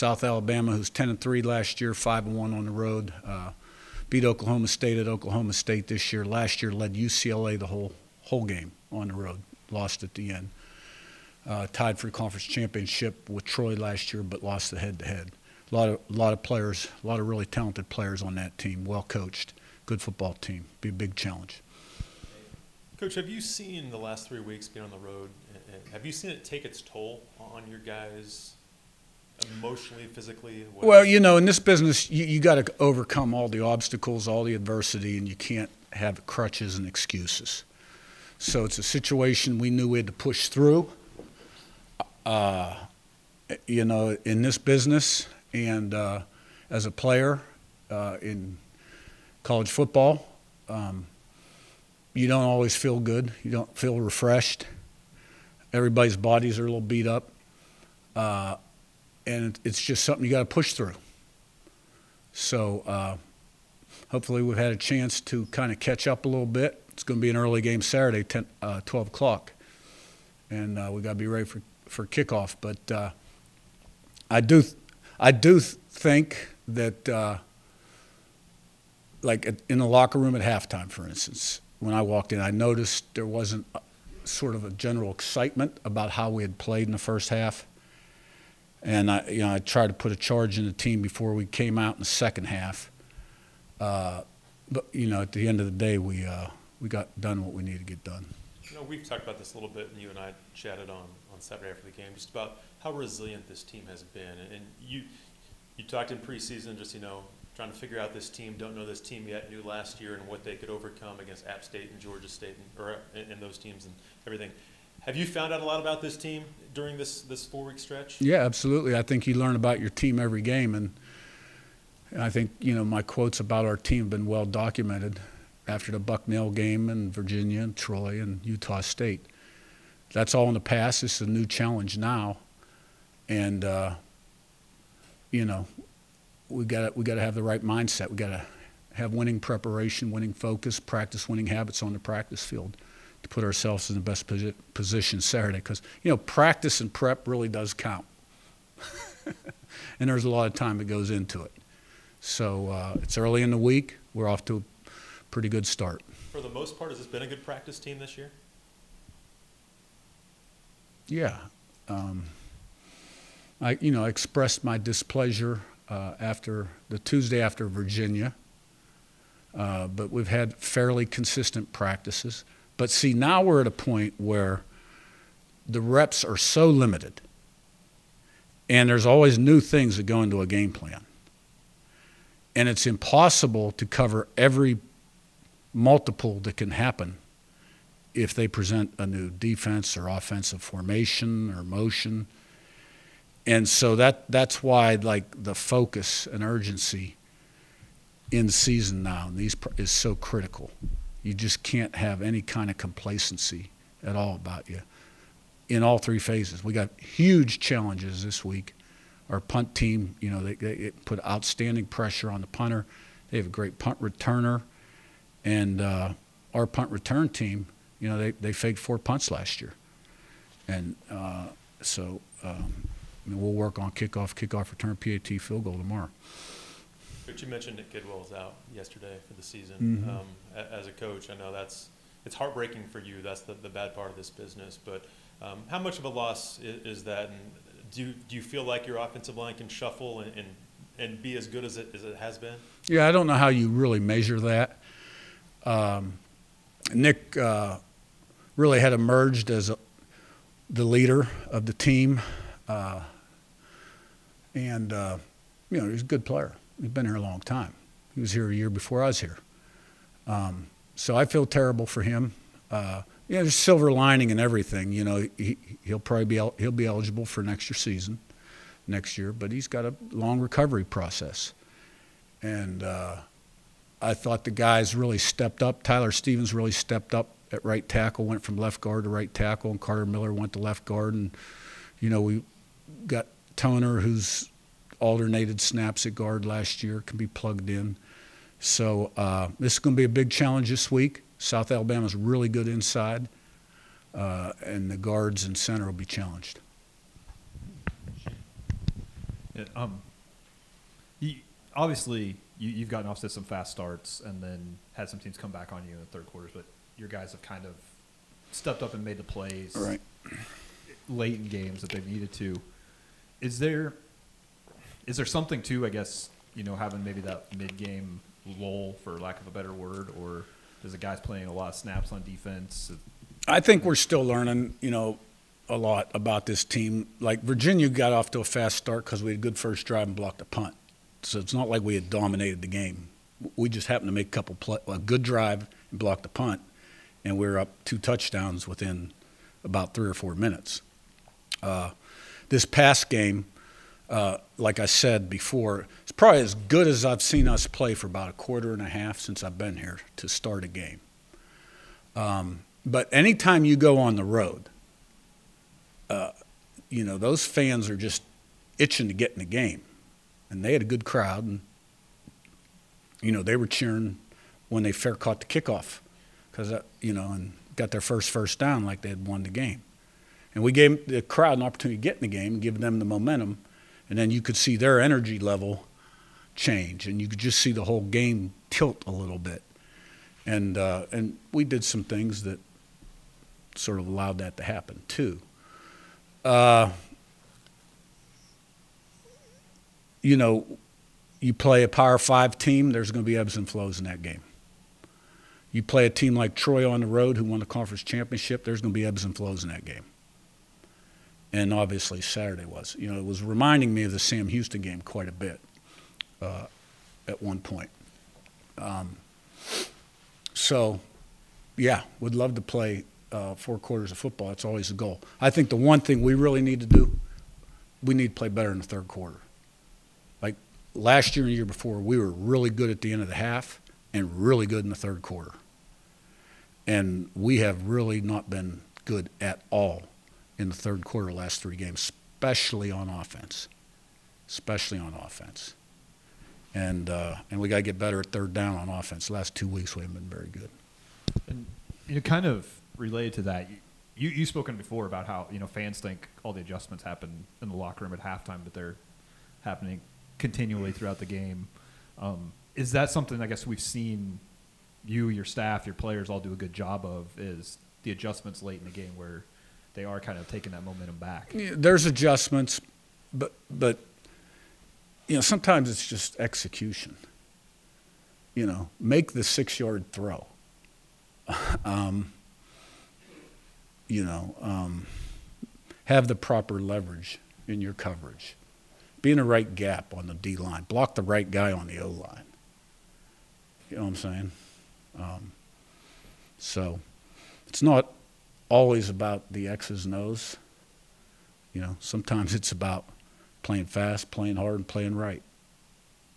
South Alabama, who's 10 and 3 last year, 5 and 1 on the road. Uh, beat Oklahoma State at Oklahoma State this year. Last year led UCLA the whole whole game on the road. Lost at the end. Uh, tied for conference championship with Troy last year, but lost the head-to-head. A lot of a lot of players, a lot of really talented players on that team. Well coached, good football team. Be a big challenge. Coach, have you seen the last three weeks being on the road? Have you seen it take its toll on your guys emotionally, physically? Well, you know, in this business, you, you got to overcome all the obstacles, all the adversity, and you can't have crutches and excuses. So it's a situation we knew we had to push through. Uh, you know, in this business and uh, as a player uh, in college football, um, you don't always feel good. You don't feel refreshed. Everybody's bodies are a little beat up. Uh, and it's just something you got to push through. So uh, hopefully we've had a chance to kind of catch up a little bit. It's going to be an early game Saturday, 10, uh, 12 o'clock, and uh, we got to be ready for, for kickoff. But uh, I do I do think that uh, like in the locker room at halftime, for instance, when I walked in, I noticed there wasn't sort of a general excitement about how we had played in the first half and I, you know, I tried to put a charge in the team before we came out in the second half. Uh, but you know, at the end of the day, we uh, we got done what we needed to get done. You know, we've talked about this a little bit, and you and I chatted on, on Saturday after the game, just about how resilient this team has been. And, you you talked in preseason, just you know, trying to figure out this team. Don't know this team yet. Knew last year and what they could overcome against App State and Georgia State, and, or and those teams and everything. Have you found out a lot about this team during this this four week stretch? Yeah, absolutely. I think you learn about your team every game, and I think you know my quotes about our team have been well documented after the Bucknell game and Virginia and Troy and Utah State. That's all in the past. It's a new challenge now, and uh, you know we got we got to have the right mindset. We got to have winning preparation, winning focus, practice winning habits on the practice field to put ourselves in the best posi- position Saturday because you know practice and prep really does count, and there's a lot of time that goes into it. So uh, it's early in the week. We're off to a pretty good start. For the most part, has this been a good practice team this year? Yeah, um, I you know expressed my displeasure uh, after the Tuesday after Virginia, uh, but we've had fairly consistent practices. But see, now we're at a point where the reps are so limited, and there's always new things that go into a game plan. And it's impossible to cover every multiple that can happen if they present a new defense or offensive formation or motion. And so that that's why like the focus and urgency in season now these is so critical. You just can't have any kind of complacency at all about you in all three phases. We got huge challenges this week. Our punt team, you know, they, they put outstanding pressure on the punter. They have a great punt returner, and uh, our punt return team, you know, they, they faked four punts last year, and uh, so um, we'll work on kickoff, kickoff return, PAT, field goal tomorrow. But you mentioned that Kidwell was out yesterday for the season. Mhm. Um, a- as a coach, I know that's it's heartbreaking for you. That's the, the bad part of this business. But um, how much of a loss is, is that? And do you, do you feel like your offensive line can shuffle and, and, and be as good as it as it has been? Yeah, I don't know how you really measure that. Um, Nick uh, really had emerged as a, the leader of the team, uh, and uh, you know he's a good player. He's been here a long time. He was here a year before I was here, um, so I feel terrible for him. Uh, there's silver lining in everything. You know, he, he'll probably be el- he'll be eligible for next year's season, next year, but he's got a long recovery process, and uh, I thought the guys really stepped up. Tyler Stevens really stepped up at right tackle, went from left guard to right tackle, and Carter Miller went to left guard. And, you know, we got Toner, who's alternated snaps at guard last year, can be plugged in. So uh, this is going to be a big challenge this week. South Alabama's really good inside, uh, and the guards and center will be challenged. Yeah, um, you, obviously, you, you've gotten off to some fast starts and then had some teams come back on you in the third quarters, but your guys have kind of stepped up and made the plays Right. late in games that they've needed to. Is there is there something to, I guess, you know, having maybe that mid game lull, for lack of a better word, or is the guys playing a lot of snaps on defense? I think we're still learning, you know, a lot about this team. Like Virginia got off to a fast start because we had a good first drive and blocked a punt. So it's not like we had dominated the game. We just happened to make a couple play, a good drive and blocked a punt, and we were up two touchdowns within about three or four minutes. Uh, this past game, uh, like I said before, it's probably as good as I've seen us play for about a quarter and a half since I've been here to start a game. Um, but anytime you go on the road, uh, you know, those fans are just itching to get in the game. And they had a good crowd, and, you know, they were cheering when they fair caught the kickoff because, you know, and got their first first down like they had won the game. And we gave the crowd an opportunity to get in the game and give them the momentum. And then you could see their energy level change, and you could just see the whole game tilt a little bit. And, uh, and we did some things that sort of allowed that to happen too. Uh, you know, you play a Power Five team, there's going to be ebbs and flows in that game. You play a team like Troy on the road who won the conference championship, there's going to be ebbs and flows in that game. And obviously, Saturday was. You know, it was reminding me of the Sam Houston game quite a bit uh, at one point. Um, so, yeah, would love to play uh, four quarters of football. That's always the goal. I think the one thing we really need to do, we need to play better in the third quarter. Like last year and the year before, we were really good at the end of the half and really good in the third quarter. And we have really not been good at all in the third quarter last three games, especially on offense. Especially on offense. And, uh, and we got to get better at third down on offense. The last two weeks, we haven't been very good. And you know, kind of related to that, you you spoken before about how you know fans think all the adjustments happen in the locker room at halftime, but they're happening continually throughout the game. Um, is that something I guess we've seen you, your staff, your players all do a good job of? Is the adjustments late in the game where they are kind of taking that momentum back? Yeah, there's adjustments, but but you know sometimes it's just execution. You know, make the six-yard throw. um, you know, um, have the proper leverage in your coverage. Be in the right gap on the D line. Block the right guy on the O line. You know what I'm saying? Um, so it's not always about the X's and O's. You know, sometimes it's about playing fast, playing hard, and playing right,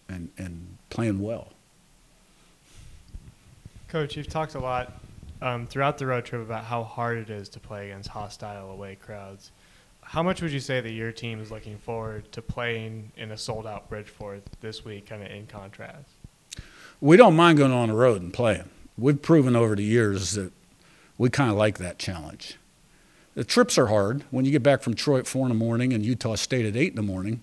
and and playing well. Coach, you've talked a lot um, throughout the road trip about how hard it is to play against hostile away crowds. How much would you say that your team is looking forward to playing in a sold-out Bridgeforth this week, kind of in contrast? We don't mind going on the road and playing. We've proven over the years that we kind of like that challenge. The trips are hard. When you get back from Troy at four in the morning and Utah State at eight in the morning,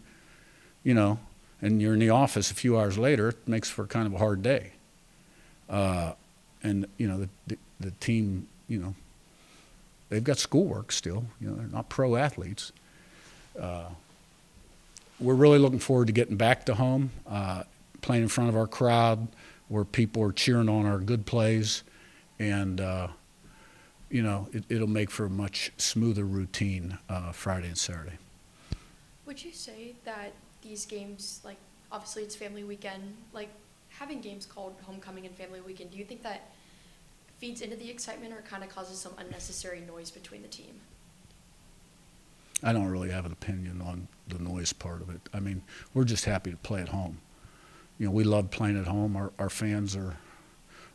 you know, and you're in the office a few hours later, it makes for kind of a hard day. Uh, and you know, the, the the team, you know, they've got schoolwork still. You know, they're not pro athletes. Uh, we're really looking forward to getting back to home, uh, playing in front of our crowd, where people are cheering on our good plays, and uh, you know, it, it'll make for a much smoother routine uh, Friday and Saturday. Would you say that these games, like obviously it's family weekend, like having games called homecoming and family weekend, do you think that feeds into the excitement or kind of causes some unnecessary noise between the team? I don't really have an opinion on the noise part of it. I mean, we're just happy to play at home. You know, we love playing at home. Our, our fans are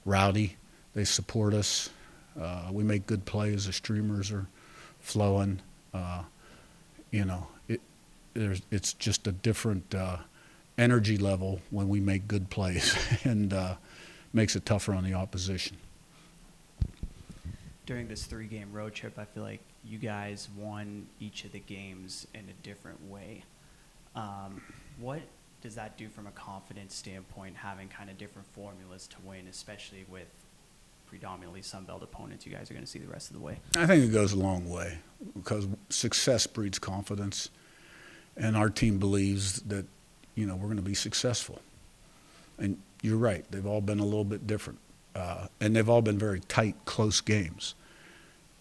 rowdy. They support us. Uh, we make good plays. The streamers are flowing. Uh, you know, it, it's just a different uh, energy level when we make good plays and uh, makes it tougher on the opposition. during this three game road trip, I feel like you guys won each of the games in a different way. Um, what does that do from a confidence standpoint, having kind of different formulas to win, especially with predominantly Sunbelt opponents you guys are going to see the rest of the way? I think it goes a long way because success breeds confidence, and our team believes that you know we're going to be successful. And you're right; they've all been a little bit different, uh, and they've all been very tight, close games.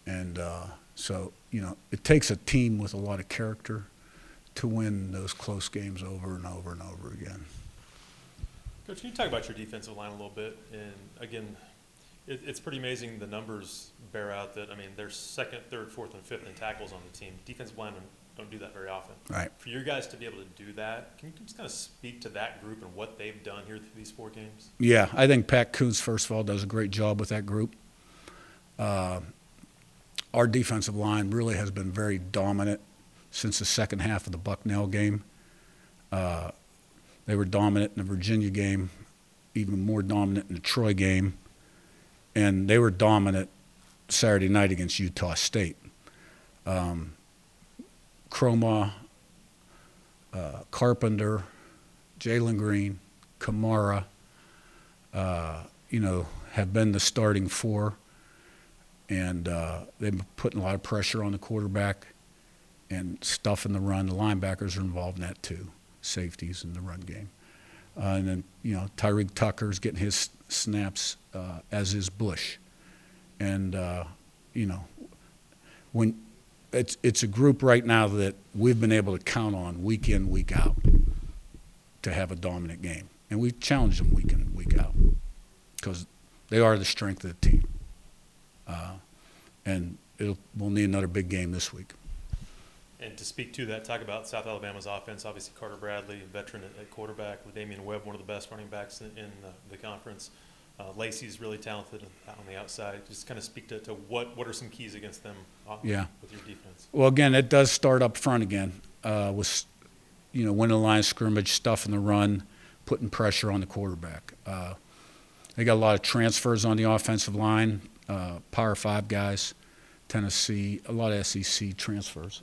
And uh, so you know, it takes a team with a lot of character to win those close games over and over and over again. Coach, can you talk about your defensive line a little bit? And again, it, it's pretty amazing the numbers bear out that, I mean, they're second, third, fourth, and fifth in tackles on the team. Defensive linemen don't do that very often. Right. For your guys to be able to do that, can you just kind of speak to that group and what they've done here through these four games? Yeah, I think Pat Kuntz, first of all, does a great job with that group. Uh, our defensive line really has been very dominant since the second half of the Bucknell game. Uh, they were dominant in the Virginia game, even more dominant in the Troy game, and they were dominant Saturday night against Utah State. Um, Kromah, uh, Carpenter, Jalen Green, Kamara, uh, you know, have been the starting four, and uh, they've been putting a lot of pressure on the quarterback and stuff in the run. The linebackers are involved in that too, safeties in the run game. Uh, and then, you know, Tyreek Tucker's getting his snaps, uh, as is Bush. And, uh, you know, when it's, it's a group right now that we've been able to count on week in, week out to have a dominant game. And we challenge them week in, week out because they are the strength of the team. Uh, and we'll need another big game this week. And to speak to that, talk about South Alabama's offense. Obviously, Carter Bradley, a veteran at, at quarterback, with Damian Webb, one of the best running backs in, in the, the conference. Uh, Lacy's really talented on the outside. Just kind of speak to, to what, what are some keys against them uh, Yeah. with your defense? Well, again, it does start up front again uh, with, you know, winning the line of scrimmage, stuff in the run, putting pressure on the quarterback. Uh, they got a lot of transfers on the offensive line, uh, Power Five guys, Tennessee, a lot of SEC transfers.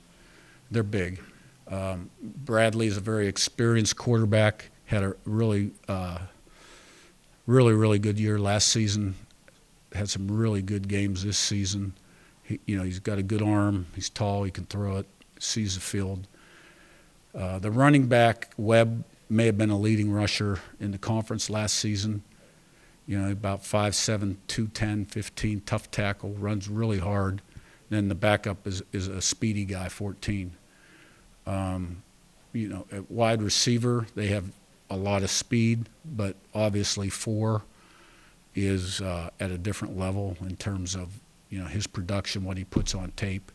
They're big. Um, Bradley is a very experienced quarterback. Had a really, uh, really, really good year last season. Had some really good games this season. He, you know, he's got a good arm. He's tall. He can throw it. Sees the field. Uh, the running back Webb may have been a leading rusher in the conference last season. You know, about 5'7", 210, 15, tough tackle, runs really hard. Then the backup is, is a speedy guy, 14. Um, you know, at wide receiver, they have a lot of speed, but obviously four is uh, at a different level in terms of you know his production, what he puts on tape.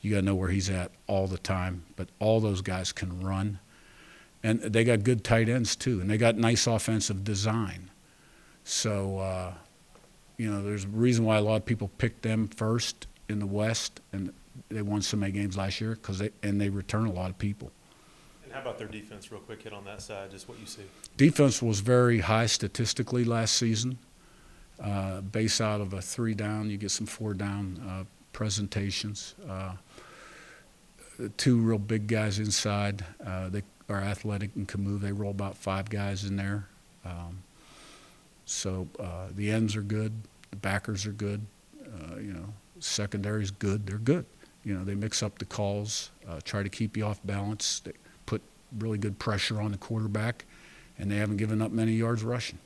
You got to know where he's at all the time. But all those guys can run, and they got good tight ends too, and they got nice offensive design. So uh, you know, there's a reason why a lot of people picked them first in the West, and they won so many games last year because they and they return a lot of people. And how about their defense, real quick, hit on that side, just what you see? Defense was very high statistically last season. Uh, base out of a three down, you get some four down uh, presentations. Uh, two real big guys inside. Uh, they are athletic and can move. They roll about five guys in there. Um, so uh, the ends are good. The backers are good. Uh, you know, secondary's good. They're good. You know, they mix up the calls, uh, try to keep you off balance. They put really good pressure on the quarterback, and they haven't given up many yards rushing.